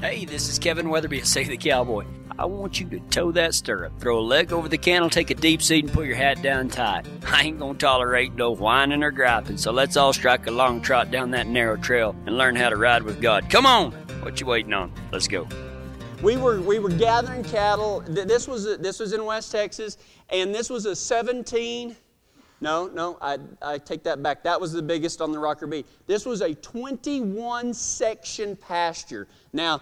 Hey, this is Kevin Weatherby, Say the Cowboy. I want you to toe that stirrup, throw a leg over the cantle, take a deep seat, and put your hat down tight. I ain't gonna tolerate no whining or griping, so let's all strike a long trot down that narrow trail and learn how to ride with God. Come on! What you waiting on? Let's go. We were we were gathering cattle. This was this was in West Texas, and this was a 17. No, no, I, I take that back. That was the biggest on the Rocker B. This was a 21 section pasture. Now,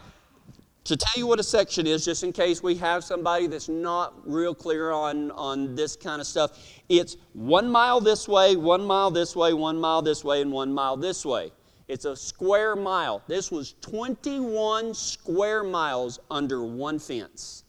to tell you what a section is, just in case we have somebody that's not real clear on, on this kind of stuff, it's one mile this way, one mile this way, one mile this way, and one mile this way. It's a square mile. This was 21 square miles under one fence.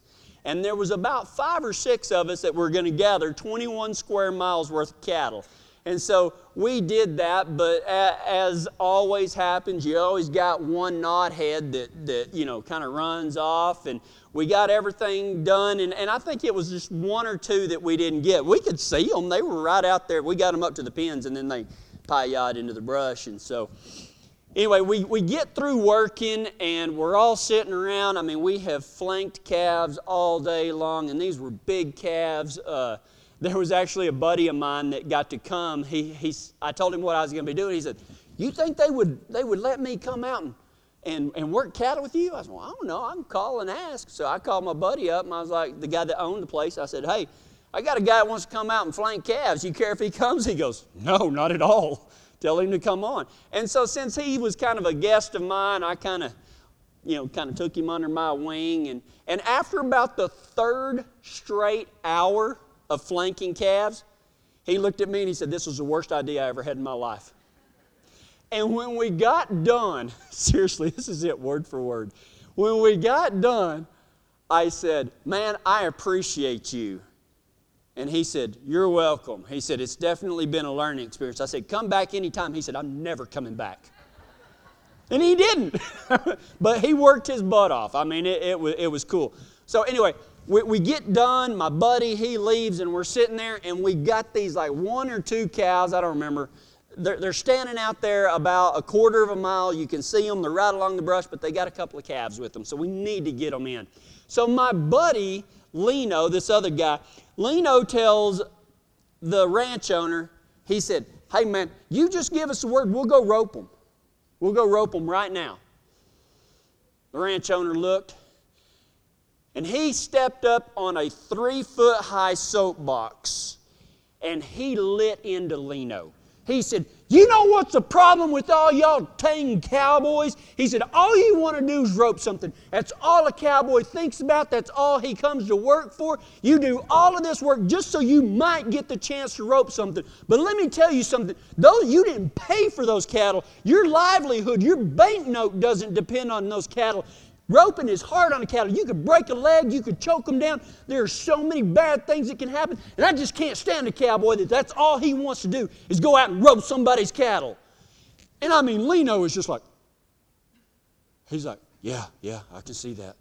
And there was about five or six of us that were going to gather 21 square miles worth of cattle. And so we did that, but as always happens, you always got one knothead that, that you know, kind of runs off. And we got everything done. And, and I think it was just one or two that we didn't get. We could see them. They were right out there. We got them up to the pens, and then they pie into the brush. And so anyway, we, we get through working and we're all sitting around. I mean, we have flanked calves all day long, and these were big calves. Uh, there was actually a buddy of mine that got to come. He, he, I told him what I was going to be doing. He said, You think they would, they would let me come out and, and, and work cattle with you? I said, Well, I don't know. I can call and ask. So I called my buddy up, and I was like, The guy that owned the place, I said, Hey, I got a guy that wants to come out and flank calves. You care if he comes? He goes, No, not at all. Tell him to come on. And so since he was kind of a guest of mine, I kind of, you know, kind of took him under my wing. And, and after about the third straight hour of flanking calves, he looked at me and he said, This was the worst idea I ever had in my life. And when we got done, seriously, this is it, word for word. When we got done, I said, Man, I appreciate you. And he said, You're welcome. He said, It's definitely been a learning experience. I said, Come back anytime. He said, I'm never coming back. And he didn't. but he worked his butt off. I mean, it, it, was, it was cool. So, anyway, we, we get done. My buddy, he leaves, and we're sitting there, and we got these like one or two cows, I don't remember. They're, they're standing out there about a quarter of a mile. You can see them. They're right along the brush, but they got a couple of calves with them. So, we need to get them in. So, my buddy, Lino, this other guy, Lino tells the ranch owner, he said, Hey man, you just give us the word, we'll go rope them. We'll go rope them right now. The ranch owner looked, and he stepped up on a three foot high soapbox and he lit into Lino. He said, You know what's the problem with all y'all tame cowboys? He said, All you want to do is rope something. That's all a cowboy thinks about. That's all he comes to work for. You do all of this work just so you might get the chance to rope something. But let me tell you something. Though you didn't pay for those cattle, your livelihood, your banknote doesn't depend on those cattle. Roping is hard on a cattle. You could break a leg, you could choke them down. There are so many bad things that can happen. And I just can't stand a cowboy that that's all he wants to do is go out and rope somebody's cattle. And I mean, Lino is just like, he's like, yeah, yeah, I can see that.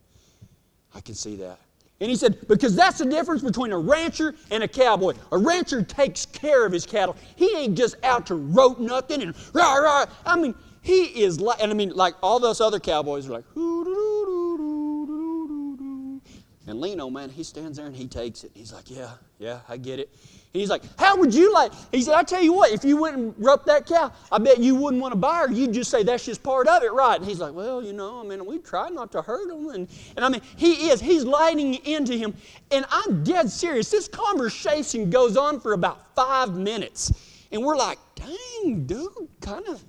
I can see that. And he said, because that's the difference between a rancher and a cowboy. A rancher takes care of his cattle. He ain't just out to rope nothing and rah, rah. I mean, he is like, and I mean, like all those other cowboys are like, and Lino, man, he stands there and he takes it. He's like, Yeah, yeah, I get it. He's like, How would you like? He said, I tell you what, if you went and roped that cow, I bet you wouldn't want to buy her. You'd just say that's just part of it, right? And he's like, Well, you know, I mean, we try not to hurt him. And, and I mean, he is, he's lighting into him. And I'm dead serious. This conversation goes on for about five minutes. And we're like, Dang, dude, kind of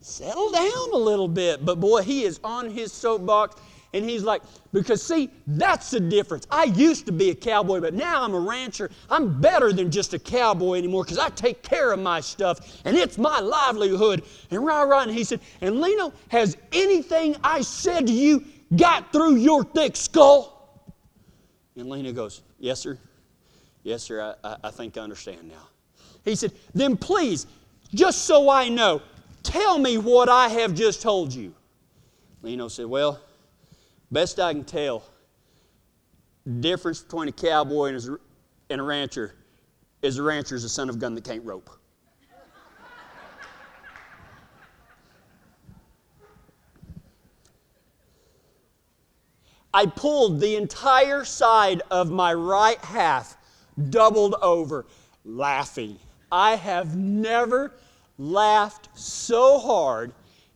settle down a little bit. But boy, he is on his soapbox and he's like, because see, that's the difference. I used to be a cowboy, but now I'm a rancher. I'm better than just a cowboy anymore because I take care of my stuff and it's my livelihood. And rah rah. And he said, and Lino, has anything I said to you got through your thick skull? And Lino goes, Yes, sir. Yes, sir. I, I, I think I understand now. He said, Then please, just so I know, tell me what I have just told you. Lino said, Well, Best I can tell, difference between a cowboy and a, and a rancher is a rancher is a son of a gun that can't rope. I pulled the entire side of my right half doubled over, laughing. I have never laughed so hard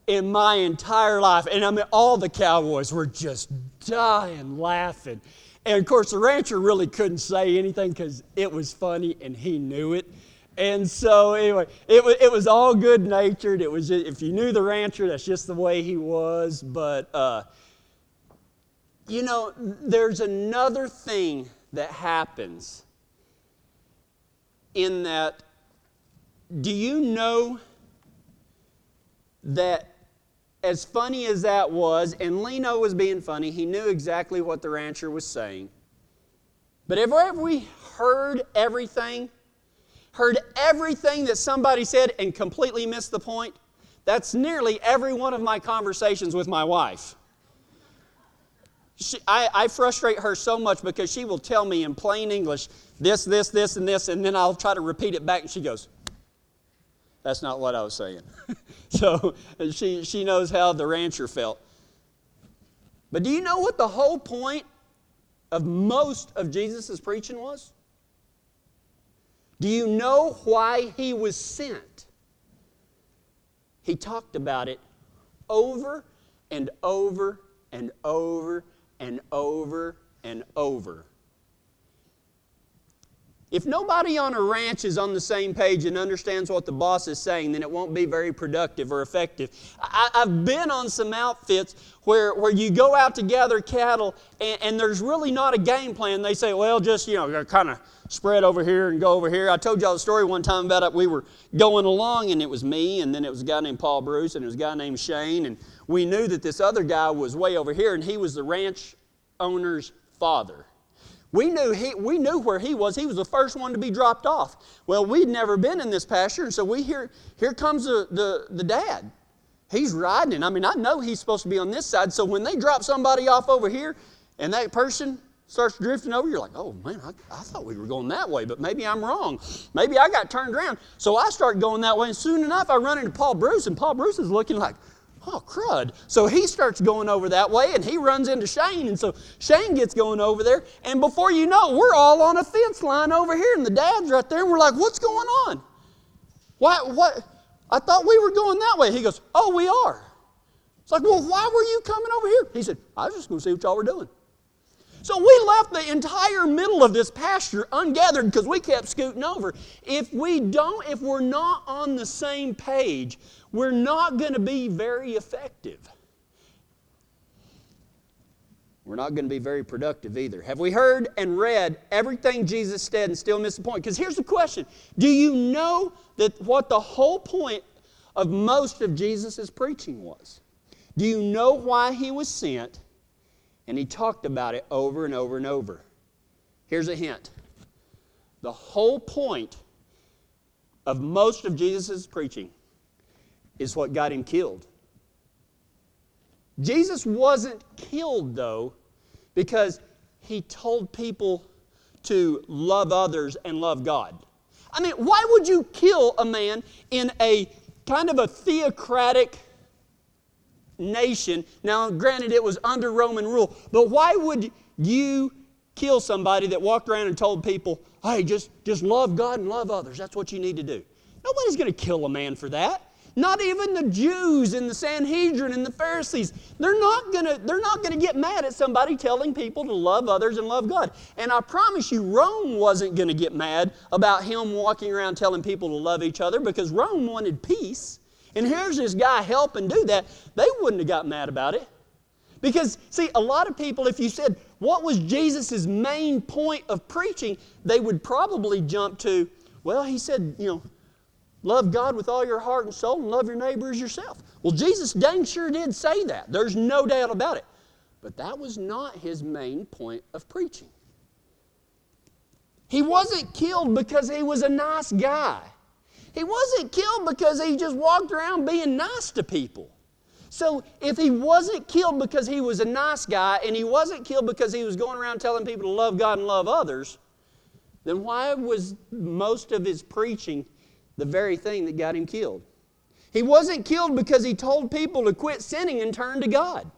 in my entire life. And I mean, all the cowboys were just dying laughing. And of course, the rancher really couldn't say anything because it was funny and he knew it. And so, anyway, it was, it was all good natured. It was just, if you knew the rancher, that's just the way he was. But, uh, you know, there's another thing that happens in that. Do you know that as funny as that was, and Lino was being funny, he knew exactly what the rancher was saying. But have we heard everything? Heard everything that somebody said and completely missed the point? That's nearly every one of my conversations with my wife. She, I, I, frustrate her so much because she will tell me in plain English this, this, this, and this, and then I'll try to repeat it back, and she goes, That's not what I was saying. so she, she knows how the rancher felt. But do you know what the whole point of most of Jesus' preaching was? Do you know why he was sent? He talked about it over and over and over and over and over. If nobody on a ranch is on the same page and understands what the boss is saying, then it won't be very productive or effective. I, have been on some outfits where, where you go out to gather cattle and, and there's really not a game plan. They say, well, just, you know, kind of spread over here and go over here. I told y'all the story one time about it. We were going along and it was me and then it was a guy named Paul Bruce and it was a guy named Shane. And we knew that this other guy was way over here and he was the ranch owner's father. We knew, he, we knew where he was. He was the first one to be dropped off. Well, we'd never been in this pasture, and so we hear, here comes the, the, the dad. He's riding. I mean, I know he's supposed to be on this side. So when they drop somebody off over here and that person starts drifting over, you're like, oh man, I, I, thought we were going that way, but maybe I'm wrong. Maybe I got turned around. So I start going that way, and soon enough I run into Paul Bruce, and Paul Bruce is looking like, oh, crud. So he starts going over that way and he runs into Shane. And so Shane gets going over there. And before you know, we're all on a fence line over here. And the dad's right there. And we're like, what's going on? Why, what? I thought we were going that way. He goes, oh, we are. It's like, well, why were you coming over here? He said, I was just going to see what y'all were doing. So we left the entire middle of this pasture ungathered because we kept scooting over. If we don't, if we're not on the same page, we're not going to be very effective. We're not going to be very productive either. Have we heard and read everything Jesus said and still miss the point? Because here's the question Do you know that what the whole point of most of Jesus' preaching was? Do you know why he was sent? And he talked about it over and over and over. Here's a hint the whole point of most of Jesus' preaching is what got him killed. Jesus wasn't killed, though, because he told people to love others and love God. I mean, why would you kill a man in a kind of a theocratic nation. Now, granted, it was under Roman rule, but why would you kill somebody that walked around and told people, hey, just, just love God and love others? That's what you need to do. Nobody's going to kill a man for that. Not even the Jews and the Sanhedrin and the Pharisees. They're not gonna, they're not gonna get mad at somebody telling people to love others and love God. And I promise you, Rome wasn't gonna get mad about him walking around telling people to love each other because Rome wanted peace. And here's this guy helping do that. They wouldn't have got mad about it. Because, see, a lot of people, if you said, what was Jesus' main point of preaching, they would probably jump to, well, he said, you know, love God with all your heart and soul and love your neighbor as yourself. Well, Jesus dang sure did say that. There's no doubt about it. But that was not his main point of preaching. He wasn't killed because he was a nice guy. He wasn't killed because he just walked around being nice to people. So if he wasn't killed because he was a nice guy and he wasn't killed because he was going around telling people to love God and love others, then why was most of his preaching the very thing that got him killed? He wasn't killed because he told people to quit sinning and turn to God.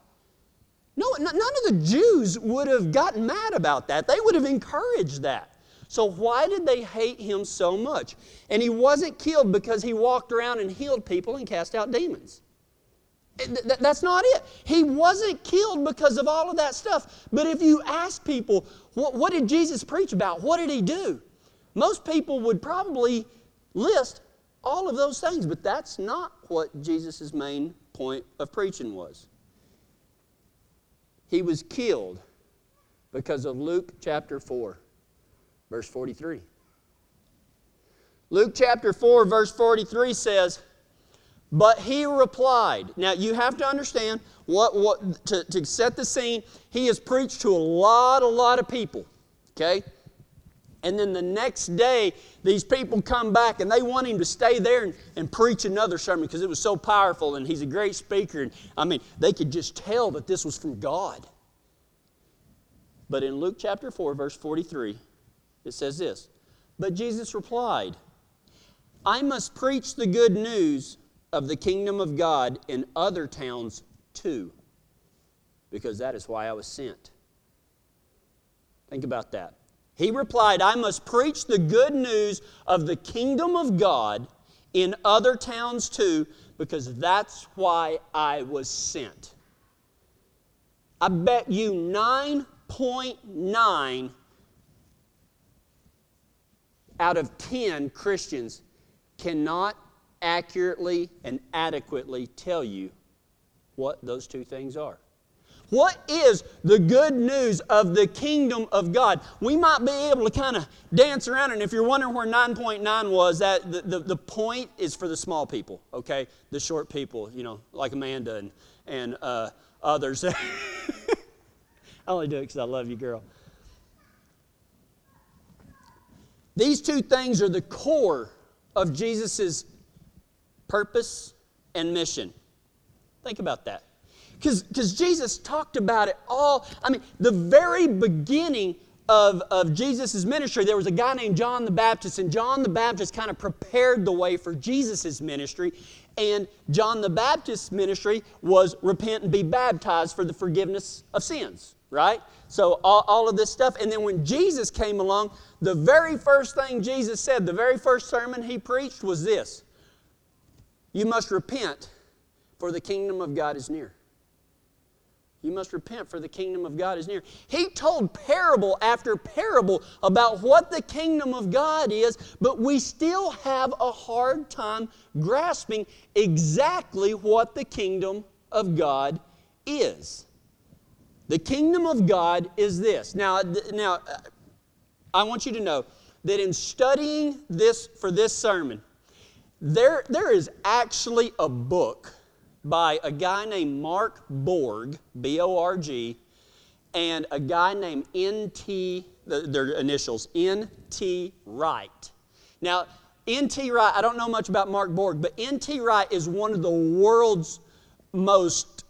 No, none of the Jews would have gotten mad about that. They would have encouraged that. So, why did they hate him so much? And he wasn't killed because he walked around and healed people and cast out demons. Eh, that's not it. He wasn't killed because of all of that stuff. But if you ask people, what, what did Jesus preach about? What did he do? Most people would probably list all of those things, but that's not what Jesus' main point of preaching was. He was killed because of Luke chapter 4, verse 43. Luke chapter 4, verse 43 says, But he replied. Now you have to understand what, what to, to set the scene, he has preached to a lot, a lot of people. Okay? And then the next day, these people come back and they want him to stay there and, and preach another sermon because it was so powerful and he's a great speaker. And I mean, they could just tell that this was from God. But in Luke chapter 4, verse 43, it says this But Jesus replied, I must preach the good news of the kingdom of God in other towns too, because that is why I was sent. Think about that. He replied, I must preach the good news of the kingdom of God in other towns too, because that's why I was sent. I bet you 9.9 out of 10 Christians cannot accurately and adequately tell you what those two things are. What is the good news of the kingdom of God? We might be able to kind of dance around, and if you're wondering where 9.9 was, that the, the, the, point is for the small people, okay? The short people, you know, like Amanda and, and uh, others. I only do it because I love you, girl. These two things are the core of Jesus' purpose and mission. Think about that. Because Jesus talked about it all. I mean, the very beginning of, of Jesus' ministry, there was a guy named John the Baptist, and John the Baptist kind of prepared the way for Jesus' ministry. And John the Baptist's ministry was repent and be baptized for the forgiveness of sins, right? So, all, all of this stuff. And then when Jesus came along, the very first thing Jesus said, the very first sermon he preached was this You must repent, for the kingdom of God is near. You must repent, for the kingdom of God is near. He told parable after parable about what the kingdom of God is, but we still have a hard time grasping exactly what the kingdom of God is. The kingdom of God is this. Now, now uh, I want you to know that in studying this for this sermon, there, there is actually a book by a guy named Mark Borg, B O R G, and a guy named N.T., their initials, N.T. Wright. Now, N.T. Wright, I don't know much about Mark Borg, but N.T. Wright is one of the world's most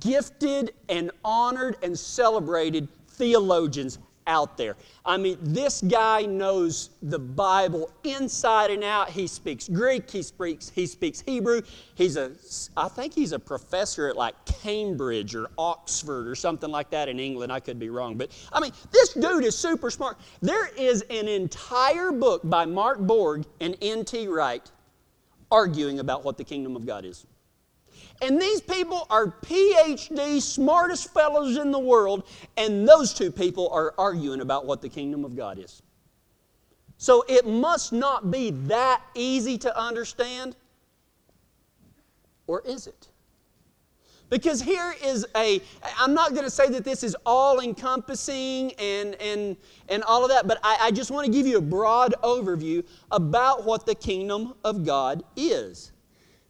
gifted and honored and celebrated theologians out there. I mean, this guy knows the Bible inside and out. He speaks Greek, he speaks, he speaks Hebrew. He's a, I think he's a professor at like Cambridge or Oxford or something like that in England. I could be wrong. But I mean, this dude is super smart. There is an entire book by Mark Borg and N.T. Wright arguing about what the kingdom of God is. And these people are PhD, smartest fellows in the world, and those two people are arguing about what the kingdom of God is. So it must not be that easy to understand, or is it? Because here is a, I'm not going to say that this is all encompassing and, and, and all of that, but I, I just want to give you a broad overview about what the kingdom of God is.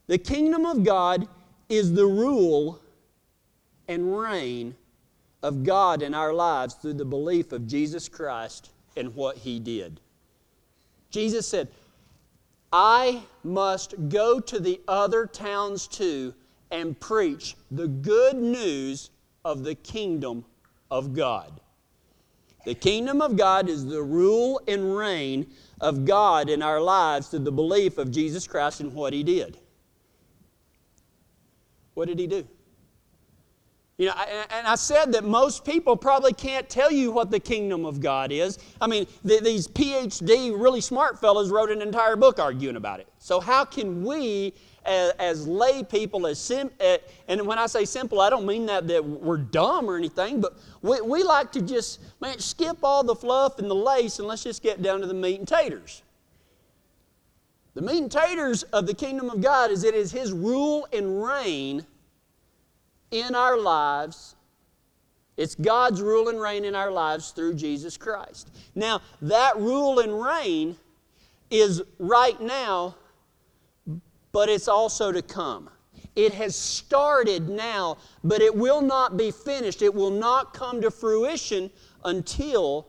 The kingdom of God is the rule and reign of God in our lives through the belief of Jesus Christ and what He did. Jesus said, I must go to the other towns too and preach the good news of the kingdom of God. The kingdom of God is the rule and reign of God in our lives through the belief of Jesus Christ and what He did. What did he do? You know, and I said that most people probably can't tell you what the kingdom of God is. I mean, these PhD, really smart fellows wrote an entire book arguing about it. So, how can we, as, lay people, as sim, and when I say simple, I don't mean that, that we're dumb or anything, but we, we like to just, man, skip all the fluff and the lace and let's just get down to the meat and taters. The meat and taters of the kingdom of God is it is His rule and reign in our lives. It's God's rule and reign in our lives through Jesus Christ. Now, that rule and reign is right now, but it's also to come. It has started now, but it will not be finished. It will not come to fruition until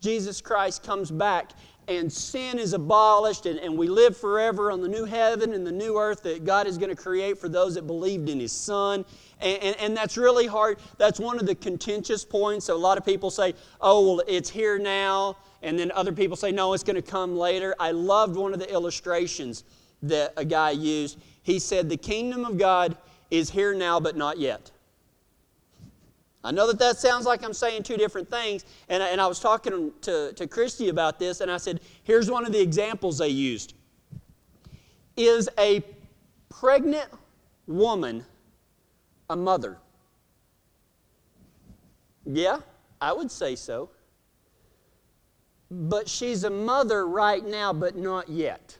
Jesus Christ comes back and sin is abolished and, and we live forever on the new heaven and the new earth that God is going to create for those that believed in His Son. And, and, and, that's really hard. That's one of the contentious points. So a lot of people say, oh, well, it's here now. And then other people say, no, it's going to come later. I loved one of the illustrations that a guy used. He said, the kingdom of God is here now, but not yet. I know that that sounds like I'm saying two different things, and I, and I was talking to, to Christy about this, and I said, here's one of the examples they used. Is a pregnant woman a mother? Yeah, I would say so. But she's a mother right now, but not yet.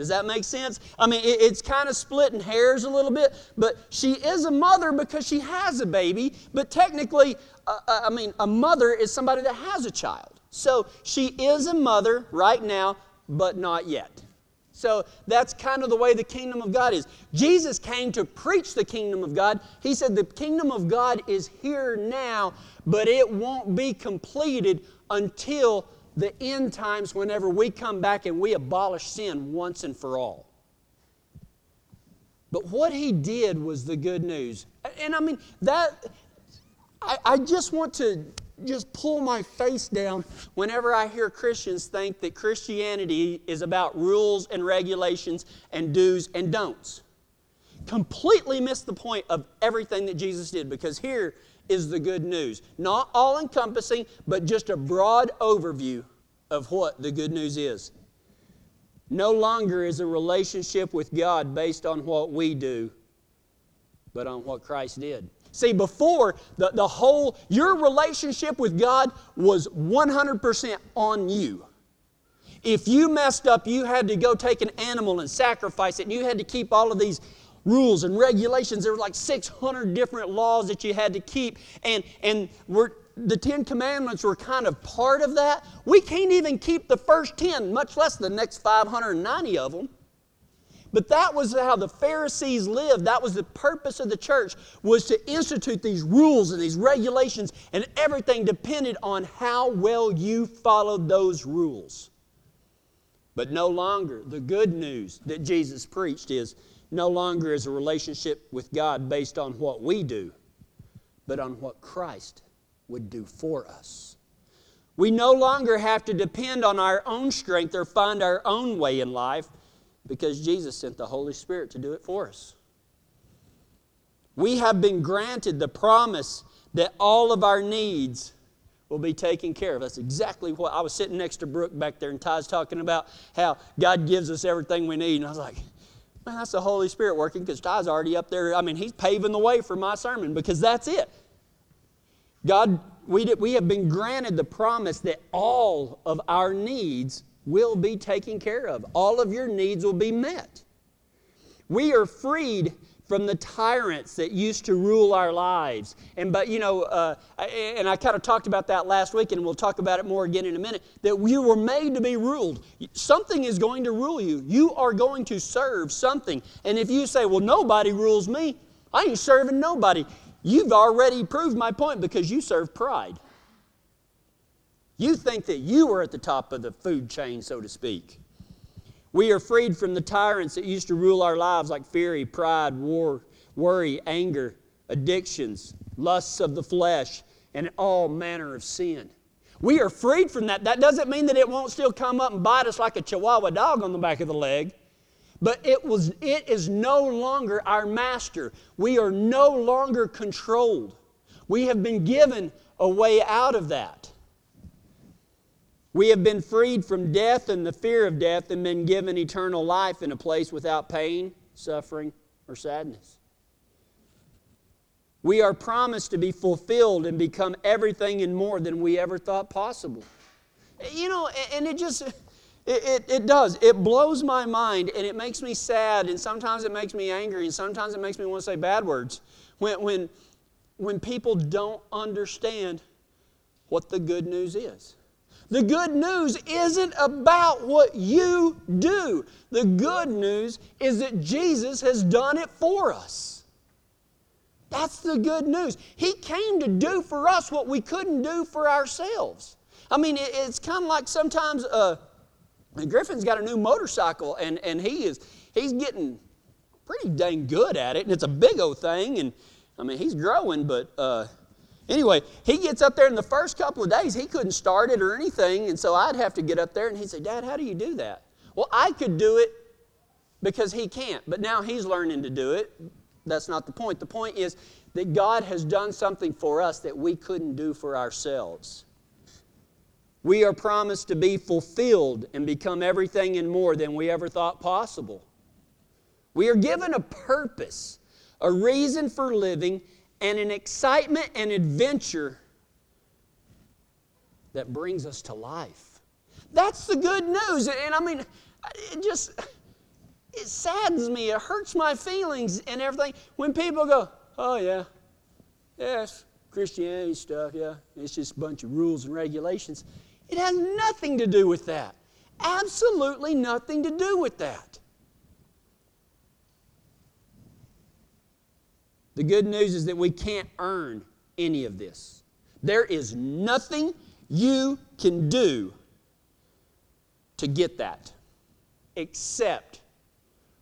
Does that make sense? I mean, it's kind of splitting hairs a little bit, but she is a mother because she has a baby. But technically, uh, uh, I mean, a mother is somebody that has a child. So she is a mother right now, but not yet. So that's kind of the way the kingdom of God is. Jesus came to preach the kingdom of God. He said the kingdom of God is here now, but it won't be completed until the end times whenever we come back and we abolish sin once and for all. But what he did was the good news. And I mean, that, I, I just want to just pull my face down whenever I hear Christians think that Christianity is about rules and regulations and do's and don'ts. Completely miss the point of everything that Jesus did because here is the good news. Not all encompassing, but just a broad overview of what the good news is. No longer is a relationship with God based on what we do, but on what Christ did. See, before, the, the whole, your relationship with God was 100% on you. If you messed up, you had to go take an animal and sacrifice it, and you had to keep all of these rules and regulations. There were like 600 different laws that you had to keep. And, and we're, the Ten Commandments were kind of part of that. We can't even keep the first 10, much less the next 590 of them. But that was how the Pharisees lived. That was the purpose of the church was to institute these rules and these regulations and everything depended on how well you followed those rules. But no longer the good news that Jesus preached is no longer is a relationship with God based on what we do, but on what Christ would do for us. We no longer have to depend on our own strength or find our own way in life because Jesus sent the Holy Spirit to do it for us. We have been granted the promise that all of our needs will be taken care of. That's exactly what I was sitting next to Brooke back there, and Ty's talking about how God gives us everything we need. And I was like, that's the Holy Spirit working because Ty's already up there. I mean, he's paving the way for my sermon because that's it. God, we, we have been granted the promise that all of our needs will be taken care of. All of your needs will be met. We are freed from the tyrants that used to rule our lives. And but you know, uh, and I kind of talked about that last week, and we'll talk about it more again in a minute. That you were made to be ruled. Something is going to rule you. You are going to serve something. And if you say, "Well, nobody rules me," I ain't serving nobody. You've already proved my point because you serve pride. You think that you are at the top of the food chain, so to speak. We are freed from the tyrants that used to rule our lives like fear, pride, war, worry, anger, addictions, lusts of the flesh, and all manner of sin. We are freed from that. That doesn't mean that it won't still come up and bite us like a chihuahua dog on the back of the leg. But it, was, it is no longer our master. We are no longer controlled. We have been given a way out of that. We have been freed from death and the fear of death and been given eternal life in a place without pain, suffering, or sadness. We are promised to be fulfilled and become everything and more than we ever thought possible. You know, and it just, it, it, it, does. It blows my mind and it makes me sad and sometimes it makes me angry and sometimes it makes me want to say bad words when, when, when people don't understand what the good news is. The good news isn't about what you do. The good news is that Jesus has done it for us. That's the good news. He came to do for us what we couldn't do for ourselves. I mean, it's kind of like sometimes uh, Griffin's got a new motorcycle and, and he is he's getting pretty dang good at it, and it's a big old thing, and I mean he's growing, but uh, Anyway, he gets up there in the first couple of days, he couldn't start it or anything, and so I'd have to get up there and he'd say, Dad, how do you do that? Well, I could do it because he can't, but now he's learning to do it. That's not the point. The point is that God has done something for us that we couldn't do for ourselves. We are promised to be fulfilled and become everything and more than we ever thought possible. We are given a purpose, a reason for living, and an excitement and adventure that brings us to life. That's the good news. And I mean, it just it saddens me. It hurts my feelings and everything when people go, "Oh yeah, yes, Christianity stuff. Yeah, it's just a bunch of rules and regulations." It has nothing to do with that. Absolutely nothing to do with that. The good news is that we can't earn any of this. There is nothing you can do to get that except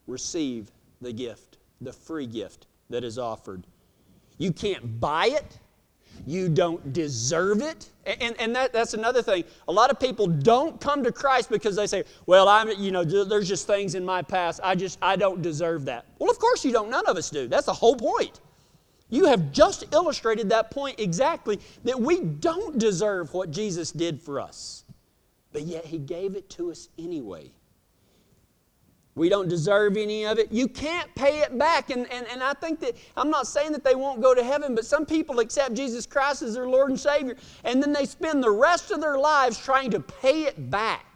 receive the gift, the free gift that is offered. You can't buy it. You don't deserve it. And, and that, that's another thing. A lot of people don't come to Christ because they say, well, I'm, you know, there's just things in my past. I just, I don't deserve that. Well, of course you don't. None of us do. That's the whole point. You have just illustrated that point exactly that we don't deserve what Jesus did for us, but yet He gave it to us anyway. We don't deserve any of it. You can't pay it back. And, and, and I think that, I'm not saying that they won't go to heaven, but some people accept Jesus Christ as their Lord and Savior, and then they spend the rest of their lives trying to pay it back.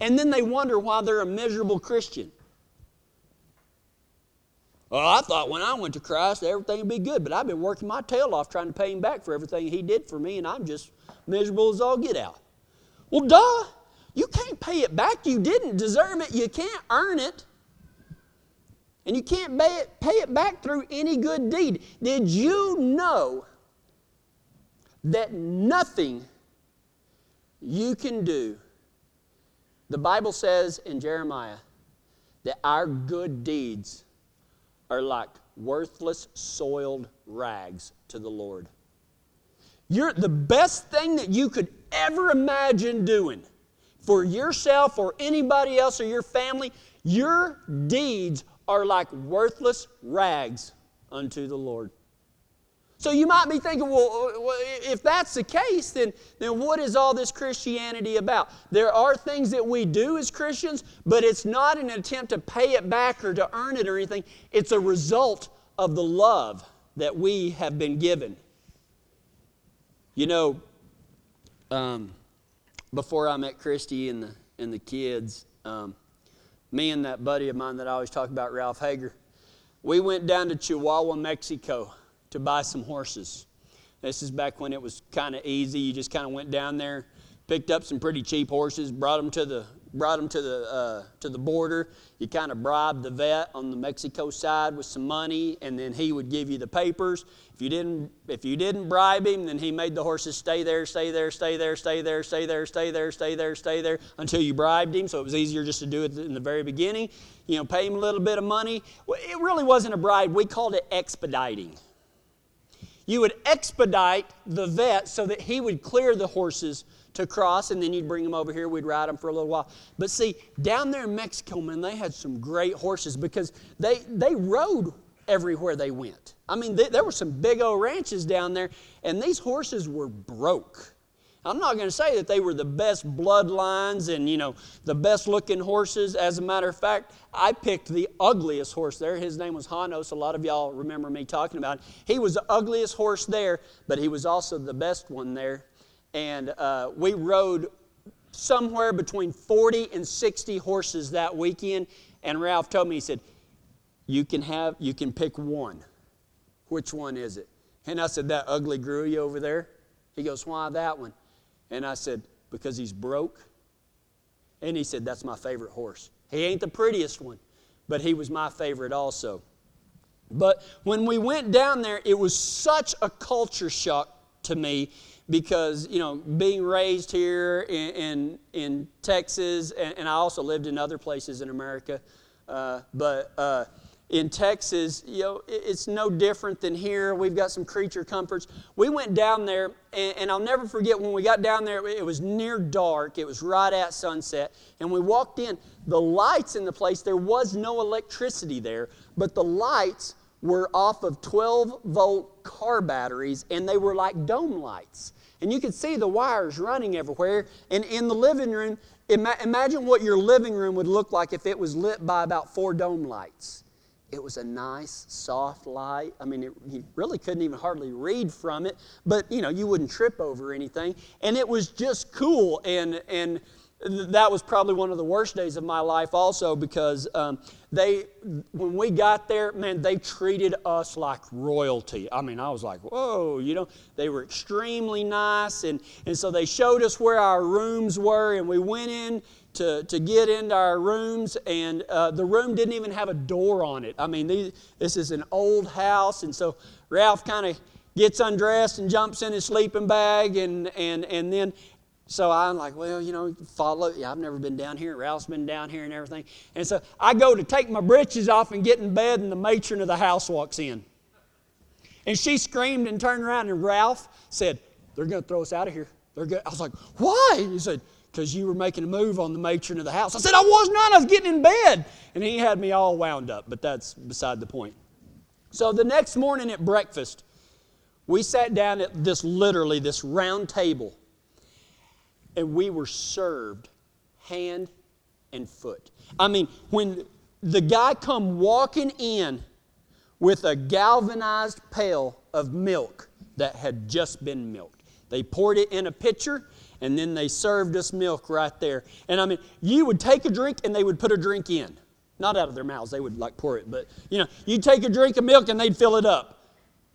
And then they wonder why they're a miserable Christian. Well, I thought when I went to Christ, everything would be good, but I've been working my tail off trying to pay him back for everything he did for me, and I'm just miserable as all get out. Well, duh. You can't pay it back. You didn't deserve it. You can't earn it. And you can't pay it, pay it back through any good deed. Did you know that nothing you can do, the Bible says in Jeremiah, that our good deeds are like worthless, soiled rags to the Lord. You're the best thing that you could ever imagine doing for yourself or anybody else or your family, your deeds are like worthless rags unto the Lord. So you might be thinking, well, if that's the case, then, then what is all this Christianity about? There are things that we do as Christians, but it's not an attempt to pay it back or to earn it or anything. It's a result of the love that we have been given. You know, um, before I met Christy and the, and the kids, um, me and that buddy of mine that I always talk about, Ralph Hager, we went down to Chihuahua, Mexico to buy some horses. This is back when it was kind of easy. You just kind of went down there, picked up some pretty cheap horses, brought them to the brought them to the uh, to the border. You kind of bribed the vet on the Mexico side with some money, and then he would give you the papers. If you didn't if you didn't bribe him, then he made the horses stay there, stay there, stay there, stay there, stay there, stay there, stay there, stay there until you bribed him. So it was easier just to do it in the very beginning. You know, pay him a little bit of money. Well, it really wasn't a bribe. We called it expediting you would expedite the vet so that he would clear the horses to cross, and then you'd bring them over here. We'd ride them for a little while. But see, down there in Mexico, man, they had some great horses because they, they rode everywhere they went. I mean, they, there were some big old ranches down there, and these horses were broke. I'm not going to say that they were the best bloodlines and, you know, the best looking horses. As a matter of fact, I picked the ugliest horse there. His name was Hanos. A lot of y'all remember me talking about it. He was the ugliest horse there, but he was also the best one there. And uh, we rode somewhere between 40 and 60 horses that weekend. And Ralph told me, he said, you can have, you can pick one. Which one is it? And I said, that ugly grulla over there. He goes, why that one? And I said, Because he's broke. And he said, That's my favorite horse. He ain't the prettiest one, but he was my favorite also. But when we went down there, it was such a culture shock to me because, you know, being raised here in, in, in Texas, and, and, I also lived in other places in America, uh, but. Uh, in Texas, you know, it's no different than here. We've got some creature comforts. We went down there, and, and, I'll never forget when we got down there, it was near dark. It was right at sunset. And we walked in. The lights in the place, there was no electricity there, but the lights were off of 12 volt car batteries, and they were like dome lights. And you could see the wires running everywhere. And in the living room, ima- imagine what your living room would look like if it was lit by about four dome lights. It was a nice, soft light. I mean, it, you really couldn't even hardly read from it, but you know, you wouldn't trip over anything. And it was just cool. And, and that was probably one of the worst days of my life, also, because um, they, when we got there, man, they treated us like royalty. I mean, I was like, whoa, you know, they were extremely nice. And, and so they showed us where our rooms were, and we went in to, to get into our rooms, and uh, the room didn't even have a door on it. I mean, these, this is an old house, and so Ralph kind of gets undressed and jumps in his sleeping bag, and, and, and then so I'm like, well, you know, follow. Yeah, I've never been down here. Ralph's been down here and everything. And so I go to take my breeches off and get in bed, and the matron of the house walks in. And she screamed and turned around, and Ralph said, They're going to throw us out of here. They're going I was like, Why? He said, because you were making a move on the matron of the house. I said, I was not. I was getting in bed. And he had me all wound up, but that's beside the point. So the next morning at breakfast, we sat down at this literally this round table and we were served hand and foot. I mean, when the guy come walking in with a galvanized pail of milk that had just been milked. They poured it in a pitcher and then they served us milk right there. And I mean, you would take a drink and they would put a drink in. Not out of their mouths, they would like pour it, but you know, you'd take a drink of milk and they'd fill it up.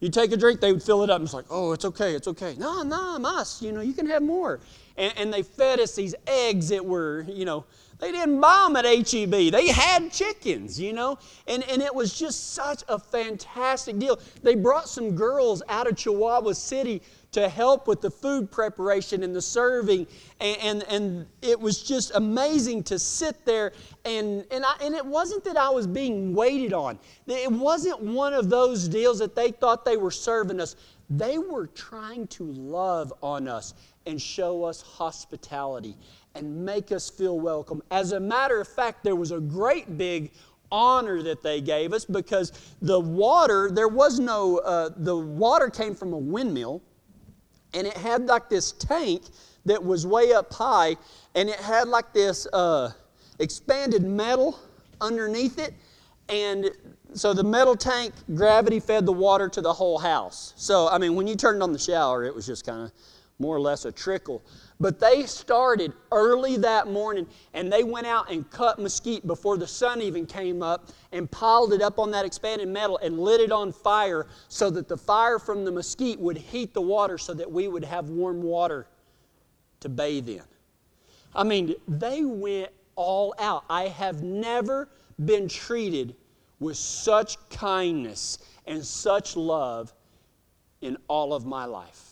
You take a drink, they would fill it up. And it's like, oh, it's okay, it's okay. No, no, I'm us. You know, you can have more. And, and they fed us these eggs that were, you know, they didn't them at HEB. They had chickens, you know, and, and it was just such a fantastic deal. They brought some girls out of Chihuahua City to help with the food preparation and the serving. And, and, and it was just amazing to sit there. And, and, I, and it wasn't that I was being waited on, it wasn't one of those deals that they thought they were serving us. They were trying to love on us and show us hospitality and make us feel welcome. As a matter of fact, there was a great big honor that they gave us because the water, there was no, uh, the water came from a windmill and it had like this tank that was way up high, and it had like this uh, expanded metal underneath it. And so the metal tank, gravity fed the water to the whole house. So, I mean, when you turned on the shower, it was just kind of more or less a trickle. But they started early that morning and they went out and cut mesquite before the sun even came up and piled it up on that expanded metal and lit it on fire so that the fire from the mesquite would heat the water so that we would have warm water to bathe in. I mean, they went all out. I have never been treated with such kindness and such love in all of my life.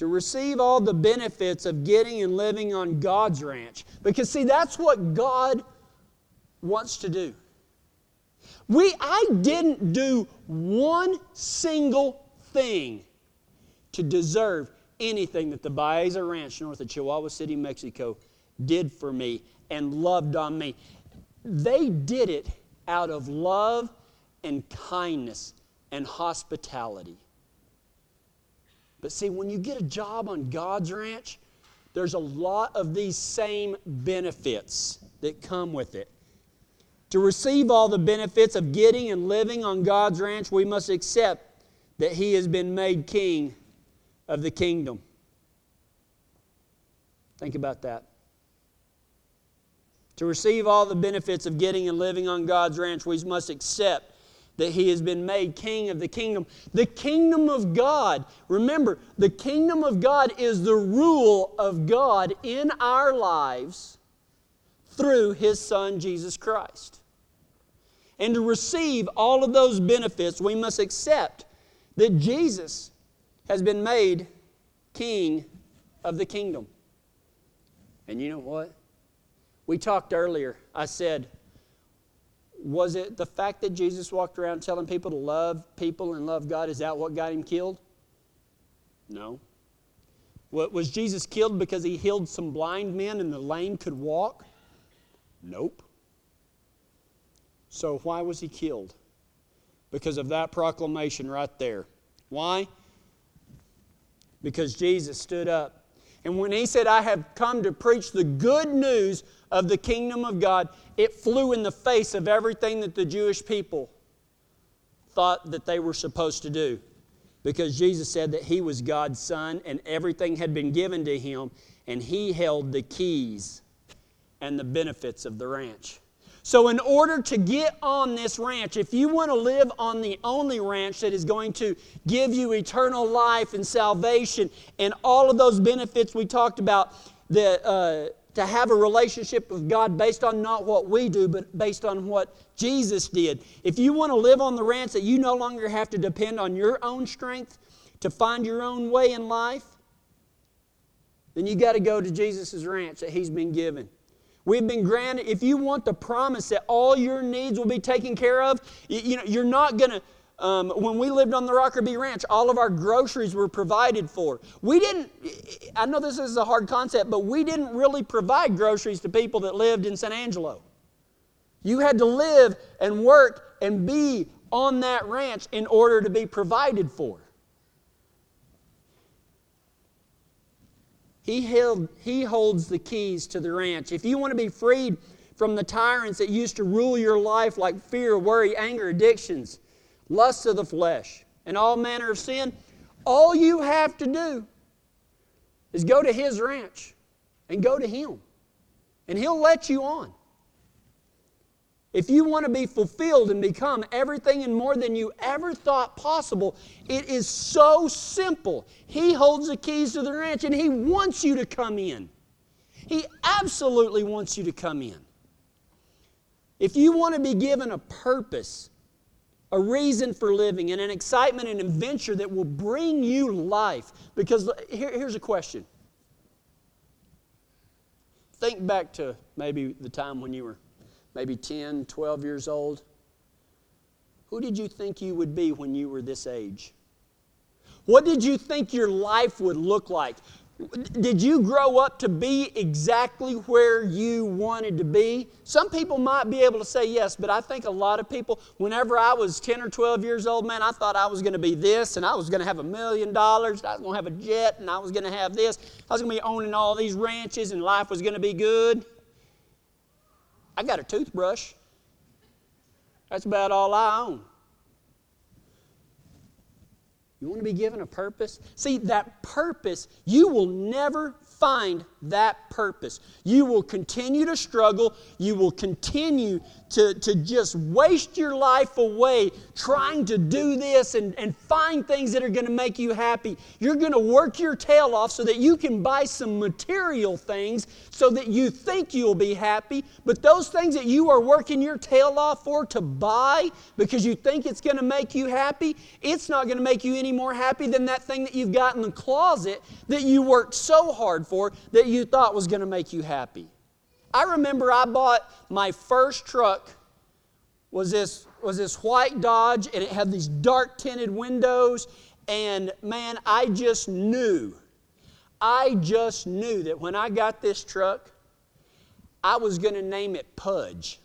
To receive all the benefits of getting and living on God's ranch. Because, see, that's what God wants to do. We, I didn't do one single thing to deserve anything that the Baeza Ranch north of Chihuahua City, Mexico did for me and loved on me. they did it out of love and kindness and hospitality. But see, when you get a job on God's ranch, there's a lot of these same benefits that come with it. To receive all the benefits of getting and living on God's ranch, we must accept that He has been made king of the kingdom. Think about that. To receive all the benefits of getting and living on God's ranch, we must accept that he has been made king of the kingdom. The kingdom of God, remember, the kingdom of God is the rule of God in our lives through his son Jesus Christ. And to receive all of those benefits, we must accept that Jesus has been made king of the kingdom. And you know what? We talked earlier. I said, was it the fact that Jesus walked around telling people to love people and love God? Is that what got him killed? No. What, was Jesus killed because he healed some blind men and the lame could walk? Nope. So why was he killed? Because of that proclamation right there. Why? Because Jesus stood up. And when he said, I have come to preach the good news of the kingdom of God, it flew in the face of everything that the Jewish people thought that they were supposed to do. Because Jesus said that he was God's son and everything had been given to him, and he held the keys and the benefits of the ranch. So, in order to get on this ranch, if you want to live on the only ranch that is going to give you eternal life and salvation and all of those benefits we talked about, the, uh, to have a relationship with God based on not what we do, but based on what Jesus did. If you want to live on the ranch that you no longer have to depend on your own strength to find your own way in life, then you got to go to Jesus' ranch that He's been given. We've been granted, if you want the promise that all your needs will be taken care of, you, you know, you're not going to um, when we lived on the Rocker B Ranch, all of our groceries were provided for. We didn't, I know this is a hard concept, but we didn't really provide groceries to people that lived in San Angelo. You had to live and work and be on that ranch in order to be provided for. He, held, he holds the keys to the ranch. If you want to be freed from the tyrants that used to rule your life like fear, worry, anger, addictions, lusts of the flesh, and all manner of sin, all you have to do is go to His ranch and go to Him, and He'll let you on. If you want to be fulfilled and become everything and more than you ever thought possible, it is so simple. He holds the keys to the ranch and He wants you to come in. He absolutely wants you to come in. If you want to be given a purpose a reason for living, and an excitement and adventure that will bring you life. Because here, here's a question. Think back to maybe the time when you were maybe 10, 12 years old. Who did you think you would be when you were this age? What did you think your life would look like? Did you grow up to be exactly where you wanted to be? Some people might be able to say yes, but I think a lot of people, whenever I was 10 or 12 years old, man, I thought I was going to be this and I was going to have a million dollars, I was going to have a jet and I was going to have this. I was going to be owning all these ranches and life was going to be good. I got a toothbrush. That's about all I own. You want to be given a purpose? See, that purpose, you will never find that purpose. You will continue to struggle. You will continue to, to just waste your life away trying to do this and, and find things that are going to make you happy. You're going to work your tail off so that you can buy some material things so that you think you'll be happy. But those things that you are working your tail off for to buy because you think it's going to make you happy, it's not going to make you any more happy than that thing that you've got in the closet that you worked so hard for that you thought was going to make you happy. I remember I bought my first truck was this was this white Dodge and it had these dark tinted windows and man I just knew I just knew that when I got this truck I was going to name it Pudge.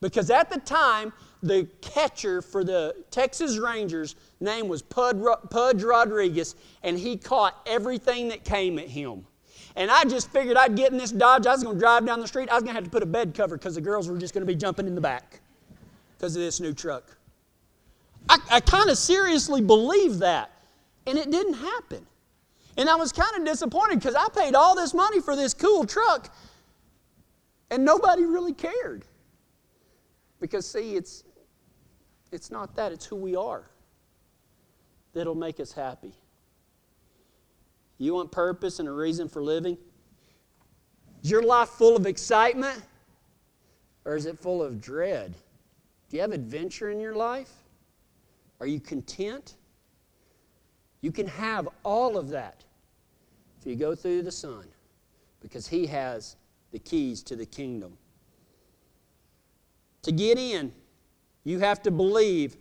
Because at the time, the catcher for the Texas Rangers name was Pud, Pudge Rodriguez, and he caught everything that came at him. And I just figured I'd get in this Dodge. I was going to drive down the street. I was going to have to put a bed cover because the girls were just going to be jumping in the back because of this new truck. I, I kind of seriously believed that. And it didn't happen. And I was kind of disappointed because I paid all this money for this cool truck and nobody really cared. Because, see, it's, it's not that, it's who we are that'll make us happy. You want purpose and a reason for living? Is your life full of excitement or is it full of dread? Do you have adventure in your life? Are you content? You can have all of that if you go through the Son because He has the keys to the kingdom. To get in, you have to believe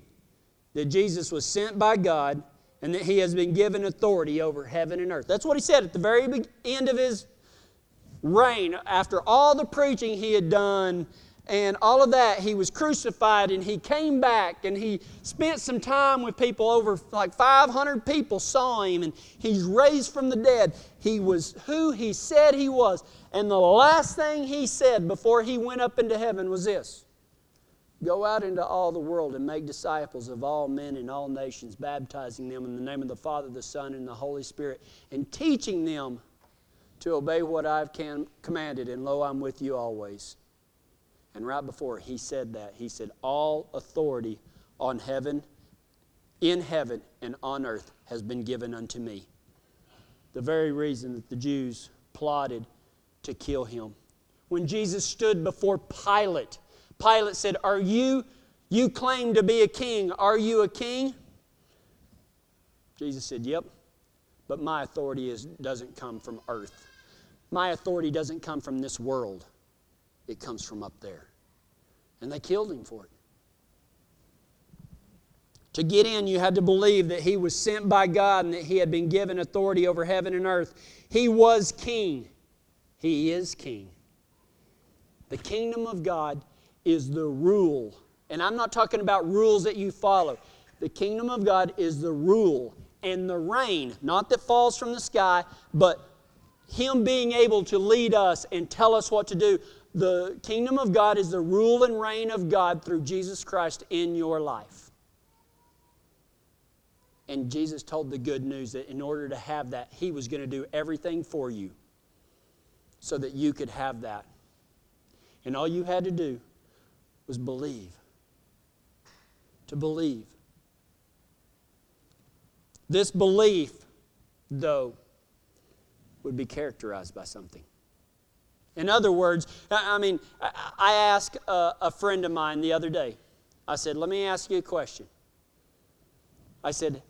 that Jesus was sent by God and that he has been given authority over heaven and earth. That's what he said at the very end of his reign. After all the preaching he had done and all of that, he was crucified and he came back and he spent some time with people. Over like 500 people saw him and he's raised from the dead. He was who he said he was. And the last thing he said before he went up into heaven was this Go out into all the world and make disciples of all men and all nations, baptizing them in the name of the Father, the Son, and the Holy Spirit, and teaching them to obey what I've commanded. And lo, I'm with you always. And right before he said that, he said, All authority on heaven, in heaven, and on earth has been given unto me. The very reason that the Jews plotted to kill him. When Jesus stood before Pilate, Pilate said, Are you, you claim to be a king, are you a king? Jesus said, Yep, but my authority is, doesn't come from earth. My authority doesn't come from this world, it comes from up there. And they killed him for it. To get in, you had to believe that he was sent by God and that he had been given authority over heaven and earth. He was king. He is king. The kingdom of God is the rule. And I'm not talking about rules that you follow. The kingdom of God is the rule and the reign, not that falls from the sky, but Him being able to lead us and tell us what to do. The kingdom of God is the rule and reign of God through Jesus Christ in your life. And Jesus told the good news that in order to have that, He was going to do everything for you so that you could have that. And all you had to do was believe. To believe. This belief, though, would be characterized by something. In other words, I mean, I asked a friend of mine the other day, I said, Let me ask you a question. I said,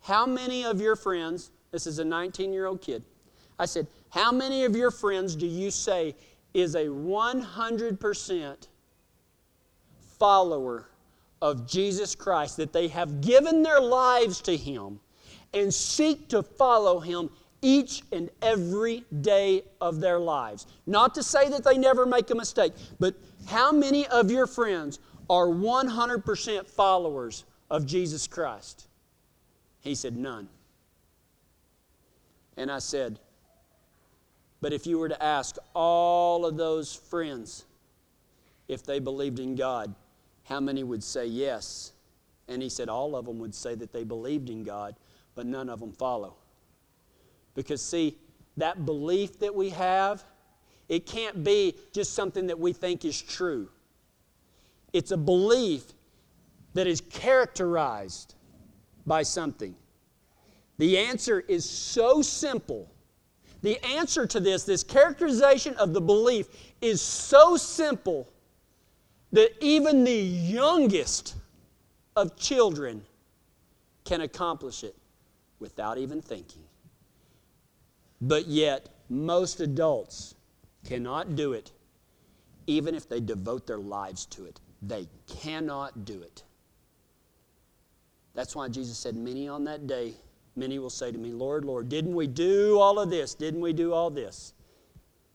How many of your friends, this is a 19 year old kid, I said, How many of your friends do you say is a 100% follower of Jesus Christ, that they have given their lives to Him and seek to follow Him each and every day of their lives. Not to say that they never make a mistake, but how many of your friends are 100% followers of Jesus Christ? He said, None. And I said, But if you were to ask all of those friends if they believed in God, how many would say yes? And he said all of them would say that they believed in God, but none of them follow. Because, see, that belief that we have, it can't be just something that we think is true. It's a belief that is characterized by something. The answer is so simple. The answer to this, this characterization of the belief, is so simple that even the youngest of children can accomplish it without even thinking. But yet, most adults cannot do it, even if they devote their lives to it. They cannot do it. That's why Jesus said, Many on that day, many will say to me, Lord, Lord, didn't we do all of this? Didn't we do all this?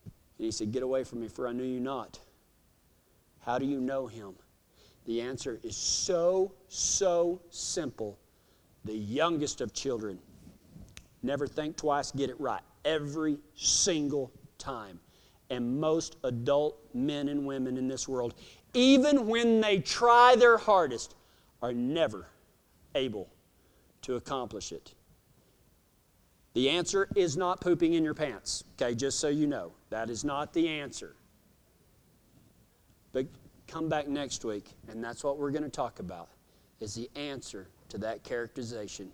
And he said, Get away from me, for I knew you not. How do you know Him? The answer is so, so simple. The youngest of children never think twice, get it right every single time. And most adult men and women in this world, even when they try their hardest, are never able to accomplish it. The answer is not pooping in your pants, okay, just so you know. That is not the answer. But come back next week, and that's what we're going to talk about, is the answer to that characterization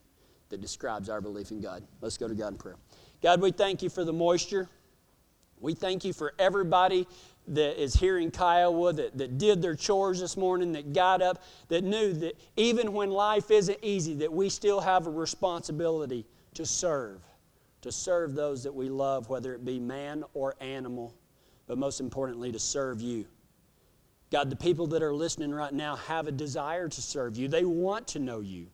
that describes our belief in God. Let's go to God in prayer. God, we thank you for the moisture. We thank you for everybody that is here in Kiowa that, that did their chores this morning, that got up, that knew that even when life isn't easy, that we still have a responsibility to serve, to serve those that we love, whether it be man or animal, but most importantly, to serve you. God, the people that are listening right now have a desire to serve you. They want to know you.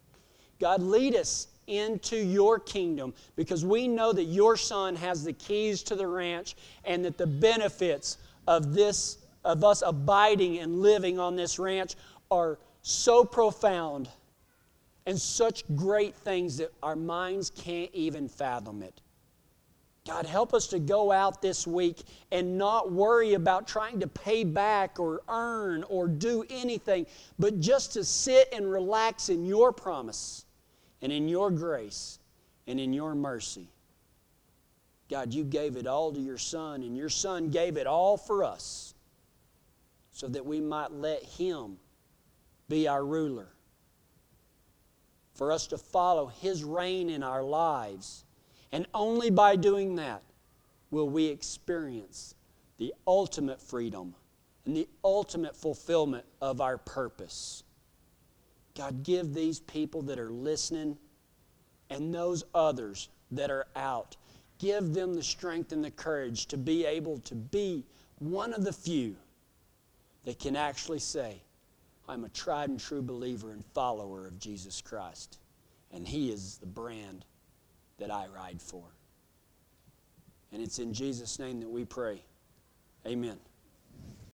God, lead us into your kingdom because we know that your son has the keys to the ranch and that the benefits of this of us abiding and living on this ranch are so profound and such great things that our minds can't even fathom it. God, help us to go out this week and not worry about trying to pay back or earn or do anything, but just to sit and relax in your promise and in your grace and in your mercy. God, you gave it all to your Son, and your Son gave it all for us so that we might let Him be our ruler. For us to follow His reign in our lives and only by doing that will we experience the ultimate freedom and the ultimate fulfillment of our purpose. God, give these people that are listening and those others that are out, give them the strength and the courage to be able to be one of the few that can actually say, I'm a tried and true believer and follower of Jesus Christ. And He is the brand that I ride for. And it's in Jesus' name that we pray. Amen.